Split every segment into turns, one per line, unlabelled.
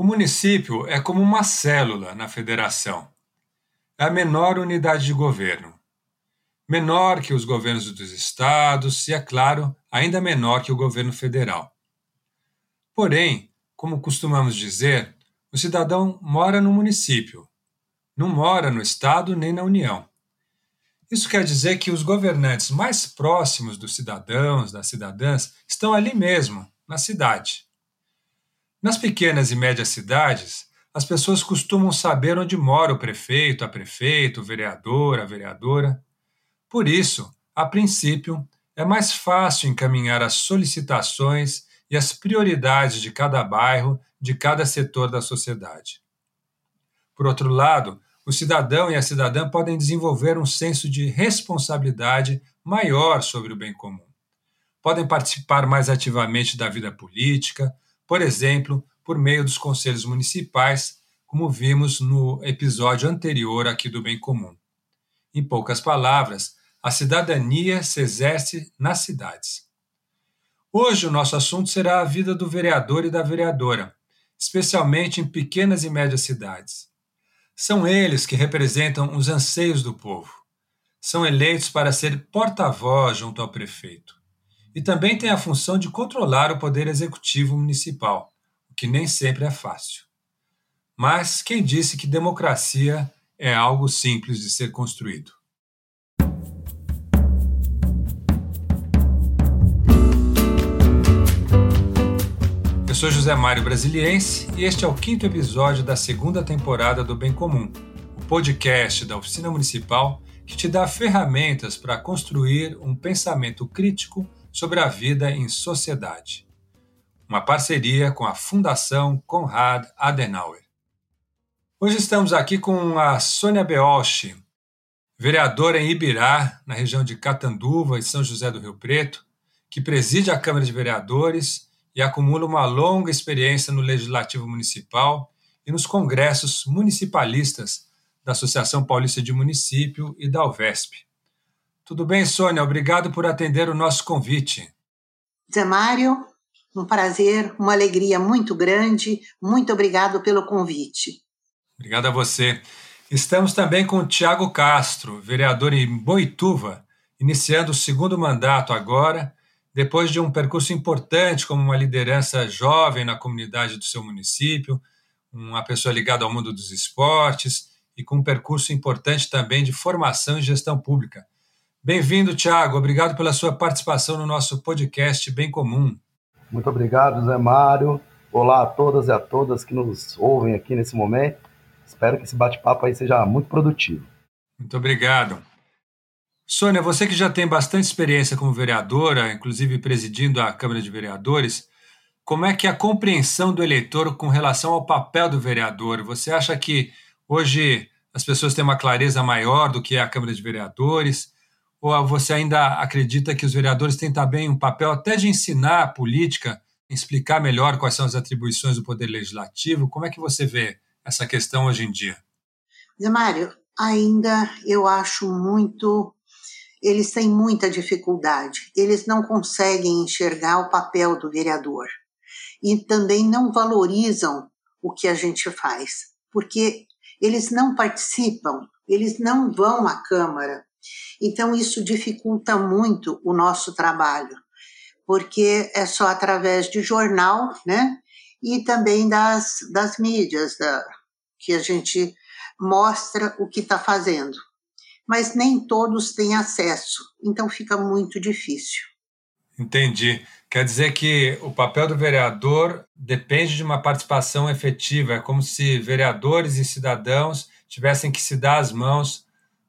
O município é como uma célula na federação. É a menor unidade de governo. Menor que os governos dos estados e, é claro, ainda menor que o governo federal. Porém, como costumamos dizer, o cidadão mora no município, não mora no estado nem na União. Isso quer dizer que os governantes mais próximos dos cidadãos, das cidadãs, estão ali mesmo, na cidade. Nas pequenas e médias cidades, as pessoas costumam saber onde mora o prefeito, a prefeita, o vereador, a vereadora. Por isso, a princípio, é mais fácil encaminhar as solicitações e as prioridades de cada bairro, de cada setor da sociedade. Por outro lado, o cidadão e a cidadã podem desenvolver um senso de responsabilidade maior sobre o bem comum. Podem participar mais ativamente da vida política, por exemplo, por meio dos conselhos municipais, como vimos no episódio anterior aqui do Bem Comum. Em poucas palavras, a cidadania se exerce nas cidades. Hoje o nosso assunto será a vida do vereador e da vereadora, especialmente em pequenas e médias cidades. São eles que representam os anseios do povo. São eleitos para ser porta-voz junto ao prefeito. E também têm a função de controlar o poder executivo municipal, o que nem sempre é fácil. Mas quem disse que democracia é algo simples de ser construído? sou José Mário Brasiliense e este é o quinto episódio da segunda temporada do Bem Comum, o podcast da Oficina Municipal que te dá ferramentas para construir um pensamento crítico sobre a vida em sociedade. Uma parceria com a Fundação Konrad Adenauer. Hoje estamos aqui com a Sônia Beolchi, vereadora em Ibirá, na região de Catanduva e São José do Rio Preto, que preside a Câmara de Vereadores e acumula uma longa experiência no Legislativo Municipal e nos congressos municipalistas da Associação Paulista de Município e da UVESP. Tudo bem, Sônia? Obrigado por atender o nosso convite.
Zé Mário, um prazer, uma alegria muito grande. Muito obrigado pelo convite.
Obrigado a você. Estamos também com o Tiago Castro, vereador em Boituva, iniciando o segundo mandato agora depois de um percurso importante como uma liderança jovem na comunidade do seu município, uma pessoa ligada ao mundo dos esportes e com um percurso importante também de formação em gestão pública. Bem-vindo, Tiago. Obrigado pela sua participação no nosso podcast Bem Comum.
Muito obrigado, Zé Mário. Olá a todas e a todas que nos ouvem aqui nesse momento. Espero que esse bate-papo aí seja muito produtivo.
Muito obrigado. Sônia, você que já tem bastante experiência como vereadora, inclusive presidindo a Câmara de Vereadores, como é que é a compreensão do eleitor com relação ao papel do vereador? Você acha que hoje as pessoas têm uma clareza maior do que é a Câmara de Vereadores? Ou você ainda acredita que os vereadores têm também um papel até de ensinar a política, explicar melhor quais são as atribuições do Poder Legislativo? Como é que você vê essa questão hoje em dia?
Zé Mário, ainda eu acho muito eles têm muita dificuldade, eles não conseguem enxergar o papel do vereador e também não valorizam o que a gente faz, porque eles não participam, eles não vão à Câmara. Então, isso dificulta muito o nosso trabalho, porque é só através de jornal, né? E também das, das mídias da, que a gente mostra o que está fazendo mas nem todos têm acesso, então fica muito difícil.
Entendi. Quer dizer que o papel do vereador depende de uma participação efetiva. É como se vereadores e cidadãos tivessem que se dar as mãos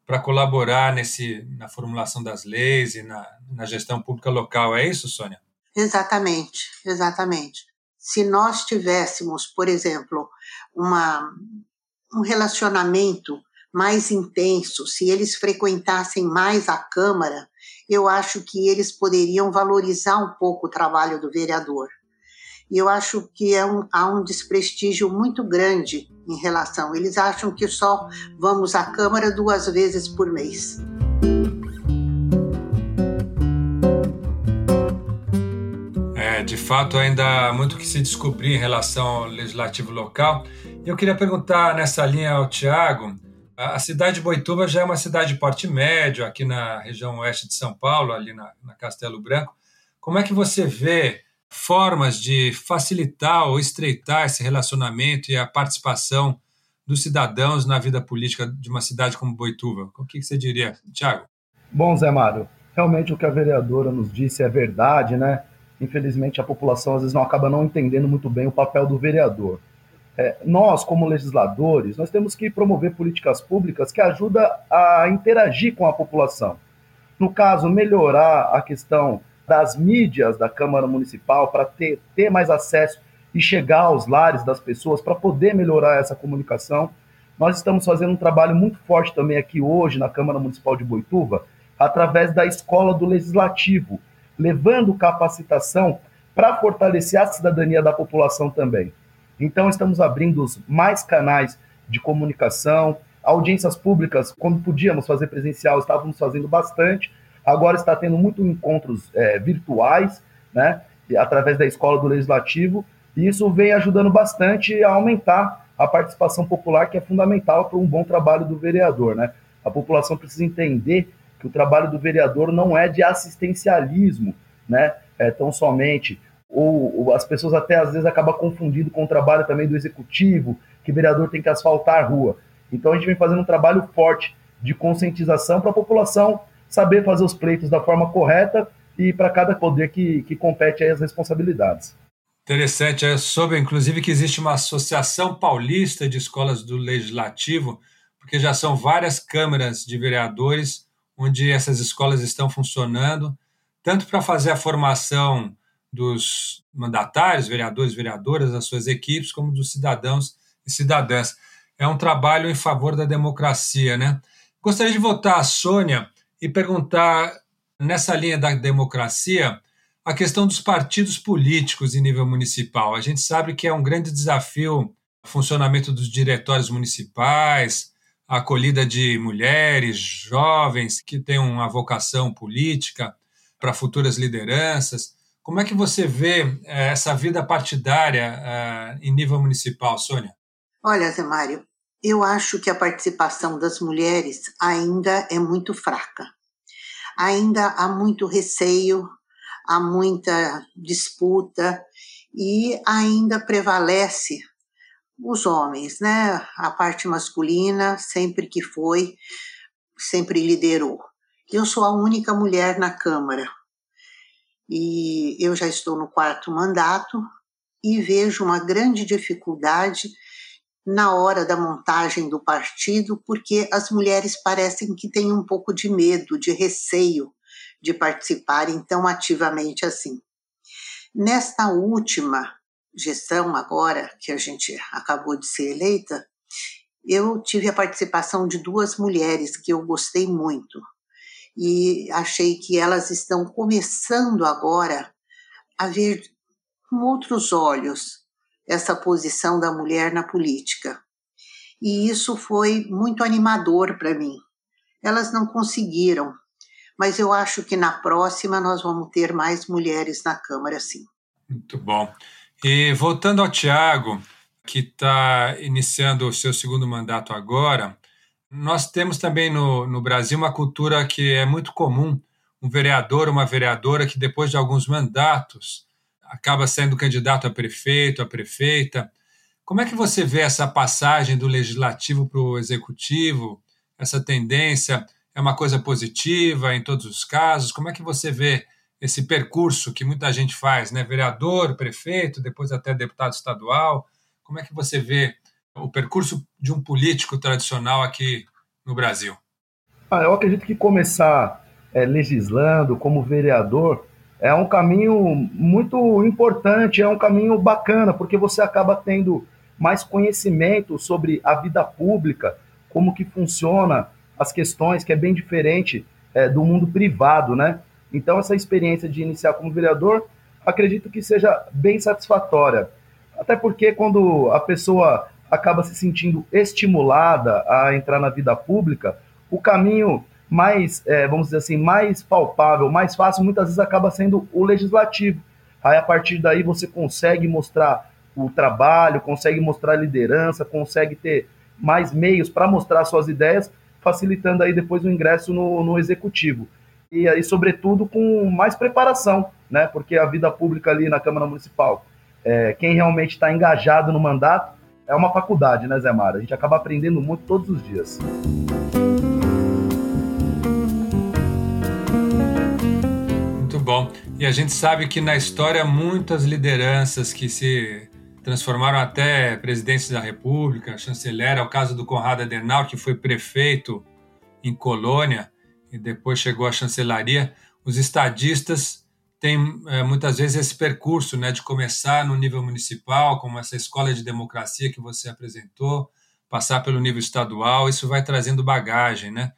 para colaborar nesse, na formulação das leis e na, na gestão pública local. É isso, Sônia?
Exatamente, exatamente. Se nós tivéssemos, por exemplo, uma, um relacionamento mais intenso, se eles frequentassem mais a Câmara, eu acho que eles poderiam valorizar um pouco o trabalho do vereador. E eu acho que é um, há um desprestígio muito grande em relação. Eles acham que só vamos à Câmara duas vezes por mês.
de fato, ainda há muito que se descobrir em relação ao legislativo local. Eu queria perguntar nessa linha ao Tiago: a cidade de Boituva já é uma cidade de porte médio, aqui na região oeste de São Paulo, ali na, na Castelo Branco. Como é que você vê formas de facilitar ou estreitar esse relacionamento e a participação dos cidadãos na vida política de uma cidade como Boituva? O que você diria, Tiago?
Bom, Zé Mário, realmente o que a vereadora nos disse é verdade, né? Infelizmente a população às vezes não acaba não entendendo muito bem o papel do vereador. É, nós, como legisladores, nós temos que promover políticas públicas que ajudam a interagir com a população. No caso, melhorar a questão das mídias da Câmara Municipal para ter, ter mais acesso e chegar aos lares das pessoas para poder melhorar essa comunicação. Nós estamos fazendo um trabalho muito forte também aqui hoje na Câmara Municipal de Boituva, através da Escola do Legislativo, levando capacitação para fortalecer a cidadania da população também. Então, estamos abrindo mais canais de comunicação, audiências públicas, quando podíamos fazer presencial, estávamos fazendo bastante, agora está tendo muitos encontros é, virtuais, né, através da Escola do Legislativo, e isso vem ajudando bastante a aumentar a participação popular, que é fundamental para um bom trabalho do vereador. Né? A população precisa entender que o trabalho do vereador não é de assistencialismo, né? É, tão somente. Ou, ou, as pessoas até às vezes acabam confundindo com o trabalho também do executivo, que o vereador tem que asfaltar a rua. Então a gente vem fazendo um trabalho forte de conscientização para a população saber fazer os pleitos da forma correta e para cada poder que, que compete as responsabilidades.
Interessante, eu soube inclusive que existe uma associação paulista de escolas do legislativo, porque já são várias câmaras de vereadores onde essas escolas estão funcionando, tanto para fazer a formação dos mandatários, vereadores, vereadoras, das suas equipes, como dos cidadãos e cidadãs. É um trabalho em favor da democracia, né? Gostaria de voltar a Sônia e perguntar, nessa linha da democracia, a questão dos partidos políticos em nível municipal. A gente sabe que é um grande desafio o funcionamento dos diretórios municipais, a acolhida de mulheres, jovens que têm uma vocação política para futuras lideranças. Como é que você vê eh, essa vida partidária eh, em nível municipal, Sônia?
Olha, Zé Mário, eu acho que a participação das mulheres ainda é muito fraca. Ainda há muito receio, há muita disputa e ainda prevalece os homens, né? A parte masculina, sempre que foi, sempre liderou. Eu sou a única mulher na Câmara e eu já estou no quarto mandato e vejo uma grande dificuldade na hora da montagem do partido, porque as mulheres parecem que têm um pouco de medo, de receio de participarem tão ativamente assim. Nesta última gestão agora, que a gente acabou de ser eleita, eu tive a participação de duas mulheres que eu gostei muito e achei que elas estão começando agora a ver com outros olhos essa posição da mulher na política. E isso foi muito animador para mim. Elas não conseguiram, mas eu acho que na próxima nós vamos ter mais mulheres na Câmara, sim.
Muito bom. E voltando ao Tiago, que está iniciando o seu segundo mandato agora, nós temos também no, no Brasil uma cultura que é muito comum, um vereador, uma vereadora que depois de alguns mandatos acaba sendo candidato a prefeito, a prefeita. Como é que você vê essa passagem do legislativo para o executivo, essa tendência? É uma coisa positiva em todos os casos? Como é que você vê esse percurso que muita gente faz, né? Vereador, prefeito, depois até deputado estadual. Como é que você vê o percurso de um político tradicional aqui no Brasil?
Ah, eu acredito que começar é, legislando como vereador é um caminho muito importante, é um caminho bacana, porque você acaba tendo mais conhecimento sobre a vida pública, como que funciona as questões, que é bem diferente é, do mundo privado, né? Então, essa experiência de iniciar como vereador, acredito que seja bem satisfatória. Até porque quando a pessoa acaba se sentindo estimulada a entrar na vida pública, o caminho mais, é, vamos dizer assim, mais palpável, mais fácil, muitas vezes acaba sendo o legislativo, Aí a partir daí você consegue mostrar o trabalho, consegue mostrar a liderança, consegue ter mais meios para mostrar suas ideias, facilitando aí depois o ingresso no, no executivo. E aí, sobretudo, com mais preparação, né? Porque a vida pública ali na Câmara Municipal, é, quem realmente está engajado no mandato, é uma faculdade, né, Zé Mara? A gente acaba aprendendo muito todos os dias.
E a gente sabe que na história muitas lideranças que se transformaram até presidentes da República, chanceler, é o caso do Conrado Adenauer, que foi prefeito em Colônia e depois chegou à chancelaria. Os estadistas têm é, muitas vezes esse percurso né, de começar no nível municipal, como essa escola de democracia que você apresentou, passar pelo nível estadual, isso vai trazendo bagagem, né?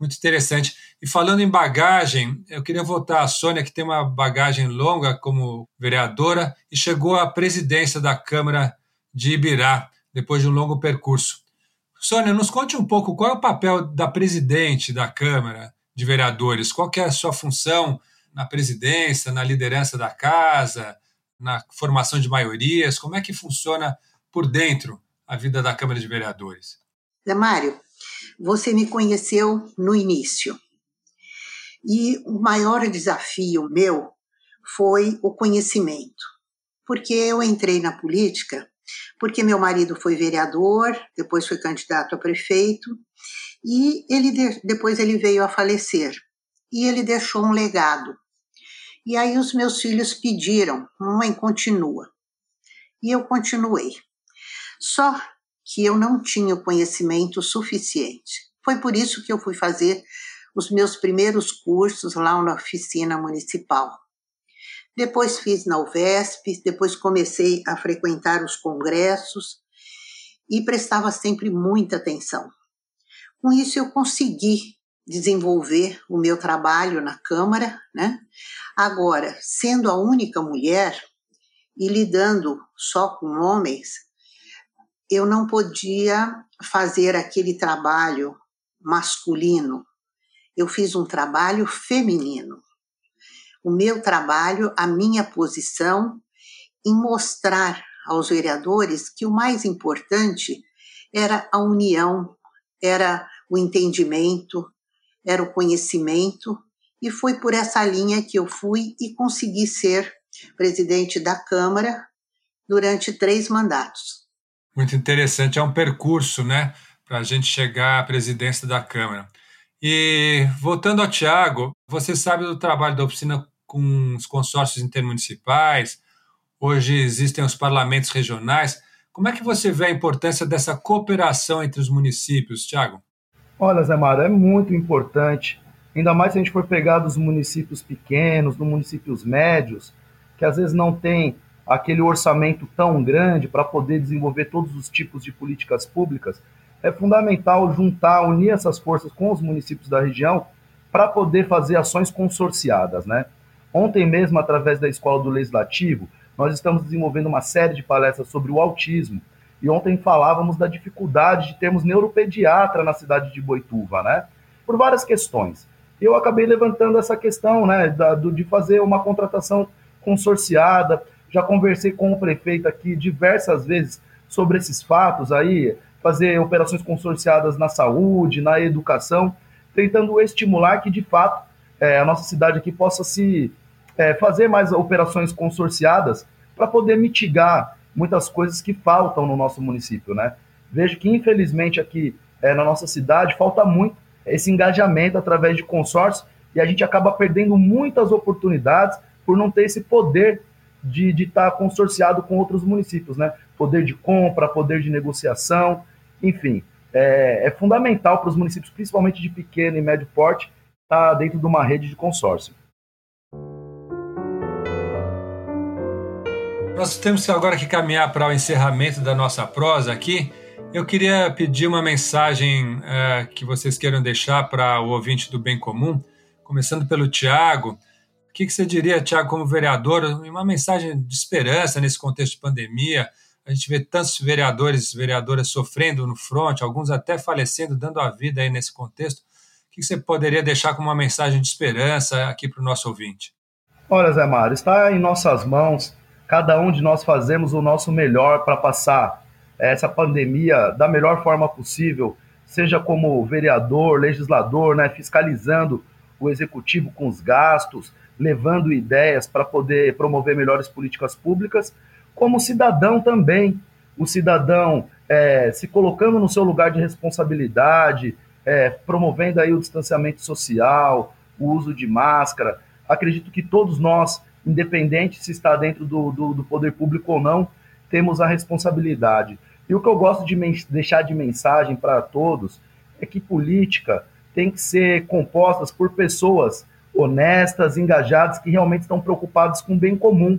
Muito interessante. E falando em bagagem, eu queria voltar à Sônia, que tem uma bagagem longa como vereadora e chegou à presidência da Câmara de Ibirá, depois de um longo percurso. Sônia, nos conte um pouco qual é o papel da presidente da Câmara de Vereadores, qual é a sua função na presidência, na liderança da casa, na formação de maiorias, como é que funciona por dentro a vida da Câmara de Vereadores?
Zé Mário, você me conheceu no início. E o maior desafio meu foi o conhecimento. Porque eu entrei na política porque meu marido foi vereador, depois foi candidato a prefeito, e ele depois ele veio a falecer. E ele deixou um legado. E aí os meus filhos pediram, mãe, continua. E eu continuei. Só que eu não tinha conhecimento suficiente. Foi por isso que eu fui fazer os meus primeiros cursos lá na oficina municipal. Depois fiz na UVESP, depois comecei a frequentar os congressos e prestava sempre muita atenção. Com isso eu consegui desenvolver o meu trabalho na Câmara, né? Agora, sendo a única mulher e lidando só com homens, eu não podia fazer aquele trabalho masculino. Eu fiz um trabalho feminino. O meu trabalho, a minha posição em mostrar aos vereadores que o mais importante era a união, era o entendimento, era o conhecimento, e foi por essa linha que eu fui e consegui ser presidente da Câmara durante três mandatos.
Muito interessante, é um percurso, né, para a gente chegar à presidência da Câmara. E voltando ao Tiago, você sabe do trabalho da oficina com os consórcios intermunicipais, hoje existem os parlamentos regionais. Como é que você vê a importância dessa cooperação entre os municípios, Tiago?
Olha, Zé Mara, é muito importante, ainda mais se a gente for pegar dos municípios pequenos, dos municípios médios, que às vezes não tem aquele orçamento tão grande para poder desenvolver todos os tipos de políticas públicas, é fundamental juntar, unir essas forças com os municípios da região para poder fazer ações consorciadas, né? Ontem mesmo, através da Escola do Legislativo, nós estamos desenvolvendo uma série de palestras sobre o autismo. E ontem falávamos da dificuldade de termos neuropediatra na cidade de Boituva, né? Por várias questões. Eu acabei levantando essa questão, né, da, do, de fazer uma contratação consorciada, já conversei com o prefeito aqui diversas vezes sobre esses fatos aí, fazer operações consorciadas na saúde, na educação, tentando estimular que, de fato, é, a nossa cidade aqui possa se é, fazer mais operações consorciadas para poder mitigar muitas coisas que faltam no nosso município, né? Vejo que, infelizmente, aqui é, na nossa cidade falta muito esse engajamento através de consórcios e a gente acaba perdendo muitas oportunidades por não ter esse poder de estar tá consorciado com outros municípios, né? Poder de compra, poder de negociação, enfim, é, é fundamental para os municípios, principalmente de pequeno e médio porte, estar tá dentro de uma rede de consórcio.
Nós temos agora que caminhar para o encerramento da nossa prosa aqui. Eu queria pedir uma mensagem é, que vocês queiram deixar para o ouvinte do Bem Comum, começando pelo Tiago. O que, que você diria, Tiago, como vereador, uma mensagem de esperança nesse contexto de pandemia? A gente vê tantos vereadores, vereadoras sofrendo no front, alguns até falecendo, dando a vida aí nesse contexto. O que você poderia deixar como uma mensagem de esperança aqui para o nosso ouvinte?
Olha, Zé Mário, está em nossas mãos. Cada um de nós fazemos o nosso melhor para passar essa pandemia da melhor forma possível, seja como vereador, legislador, né, fiscalizando o executivo com os gastos, levando ideias para poder promover melhores políticas públicas, como cidadão também, o cidadão é, se colocando no seu lugar de responsabilidade, é, promovendo aí o distanciamento social, o uso de máscara. Acredito que todos nós, independente se está dentro do, do, do poder público ou não, temos a responsabilidade. E o que eu gosto de deixar de mensagem para todos é que política tem que ser composta por pessoas honestas, engajadas, que realmente estão preocupadas com o bem comum.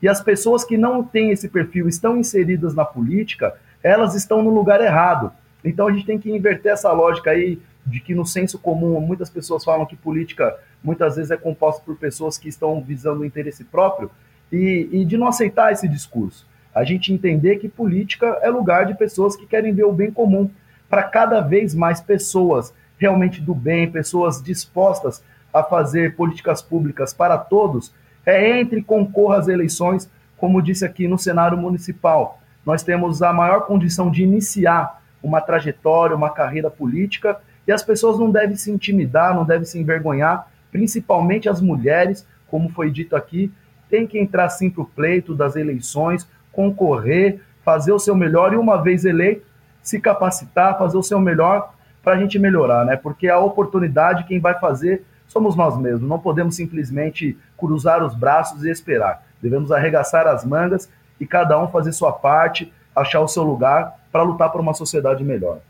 E as pessoas que não têm esse perfil, estão inseridas na política, elas estão no lugar errado. Então a gente tem que inverter essa lógica aí de que no senso comum muitas pessoas falam que política muitas vezes é composta por pessoas que estão visando o interesse próprio e, e de não aceitar esse discurso. A gente entender que política é lugar de pessoas que querem ver o bem comum, para cada vez mais pessoas realmente do bem, pessoas dispostas a fazer políticas públicas para todos, é entre e concorra às eleições, como disse aqui no cenário municipal. Nós temos a maior condição de iniciar uma trajetória, uma carreira política, e as pessoas não devem se intimidar, não devem se envergonhar, principalmente as mulheres, como foi dito aqui, tem que entrar sim para o pleito das eleições, concorrer, fazer o seu melhor e, uma vez eleito, se capacitar, fazer o seu melhor para a gente melhorar, né? Porque a oportunidade, quem vai fazer somos nós mesmos. Não podemos simplesmente cruzar os braços e esperar. Devemos arregaçar as mangas e cada um fazer sua parte, achar o seu lugar para lutar por uma sociedade melhor.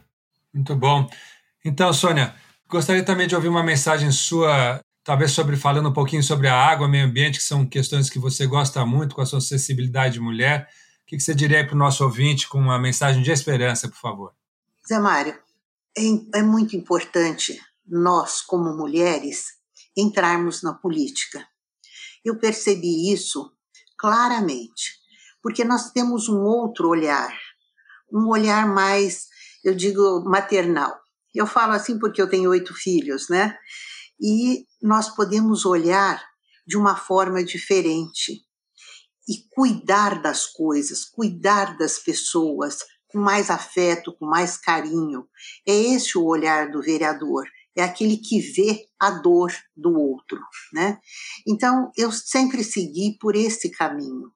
Muito bom. Então, Sônia, gostaria também de ouvir uma mensagem sua, talvez sobre falando um pouquinho sobre a água, meio ambiente, que são questões que você gosta muito com a sua sensibilidade de mulher. O que você diria para o nosso ouvinte com uma mensagem de esperança, por favor?
Zé Mário, é, é muito importante nós, como mulheres, entrarmos na política. Eu percebi isso claramente, porque nós temos um outro olhar, um olhar mais, eu digo, maternal. Eu falo assim porque eu tenho oito filhos, né? E nós podemos olhar de uma forma diferente e cuidar das coisas, cuidar das pessoas, com mais afeto, com mais carinho. É esse o olhar do vereador, é aquele que vê a dor do outro, né? Então, eu sempre segui por esse caminho.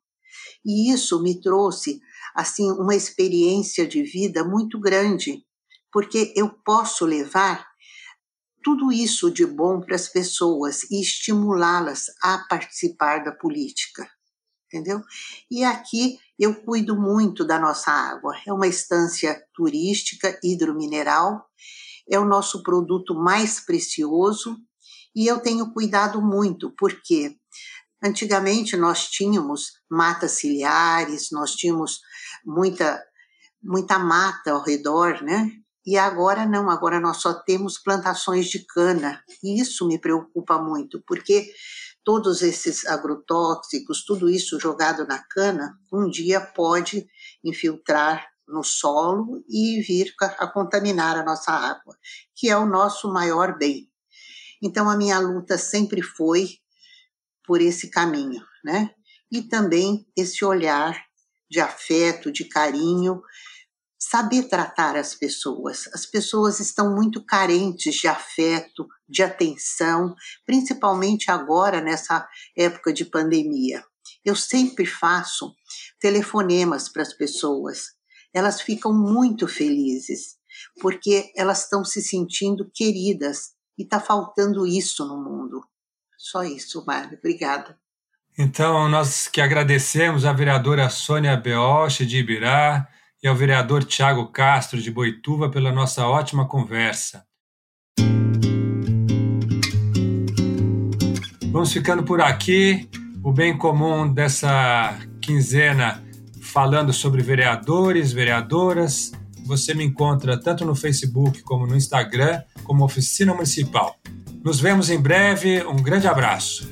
E isso me trouxe assim uma experiência de vida muito grande, porque eu posso levar tudo isso de bom para as pessoas e estimulá-las a participar da política entendeu? E aqui eu cuido muito da nossa água. É uma estância turística hidromineral, é o nosso produto mais precioso e eu tenho cuidado muito, porque antigamente nós tínhamos matas ciliares, nós tínhamos muita muita mata ao redor, né? E agora não, agora nós só temos plantações de cana. E isso me preocupa muito, porque todos esses agrotóxicos, tudo isso jogado na cana, um dia pode infiltrar no solo e vir a contaminar a nossa água, que é o nosso maior bem. Então a minha luta sempre foi por esse caminho, né? E também esse olhar de afeto, de carinho, saber tratar as pessoas. As pessoas estão muito carentes de afeto, de atenção, principalmente agora nessa época de pandemia. Eu sempre faço telefonemas para as pessoas. Elas ficam muito felizes, porque elas estão se sentindo queridas e está faltando isso no mundo. Só isso, Mário. Obrigada.
Então, nós que agradecemos a vereadora Sônia Beoche de Ibirá, e ao vereador Tiago Castro de Boituva pela nossa ótima conversa. Vamos ficando por aqui. O bem comum dessa quinzena falando sobre vereadores, vereadoras. Você me encontra tanto no Facebook como no Instagram, como Oficina Municipal. Nos vemos em breve. Um grande abraço.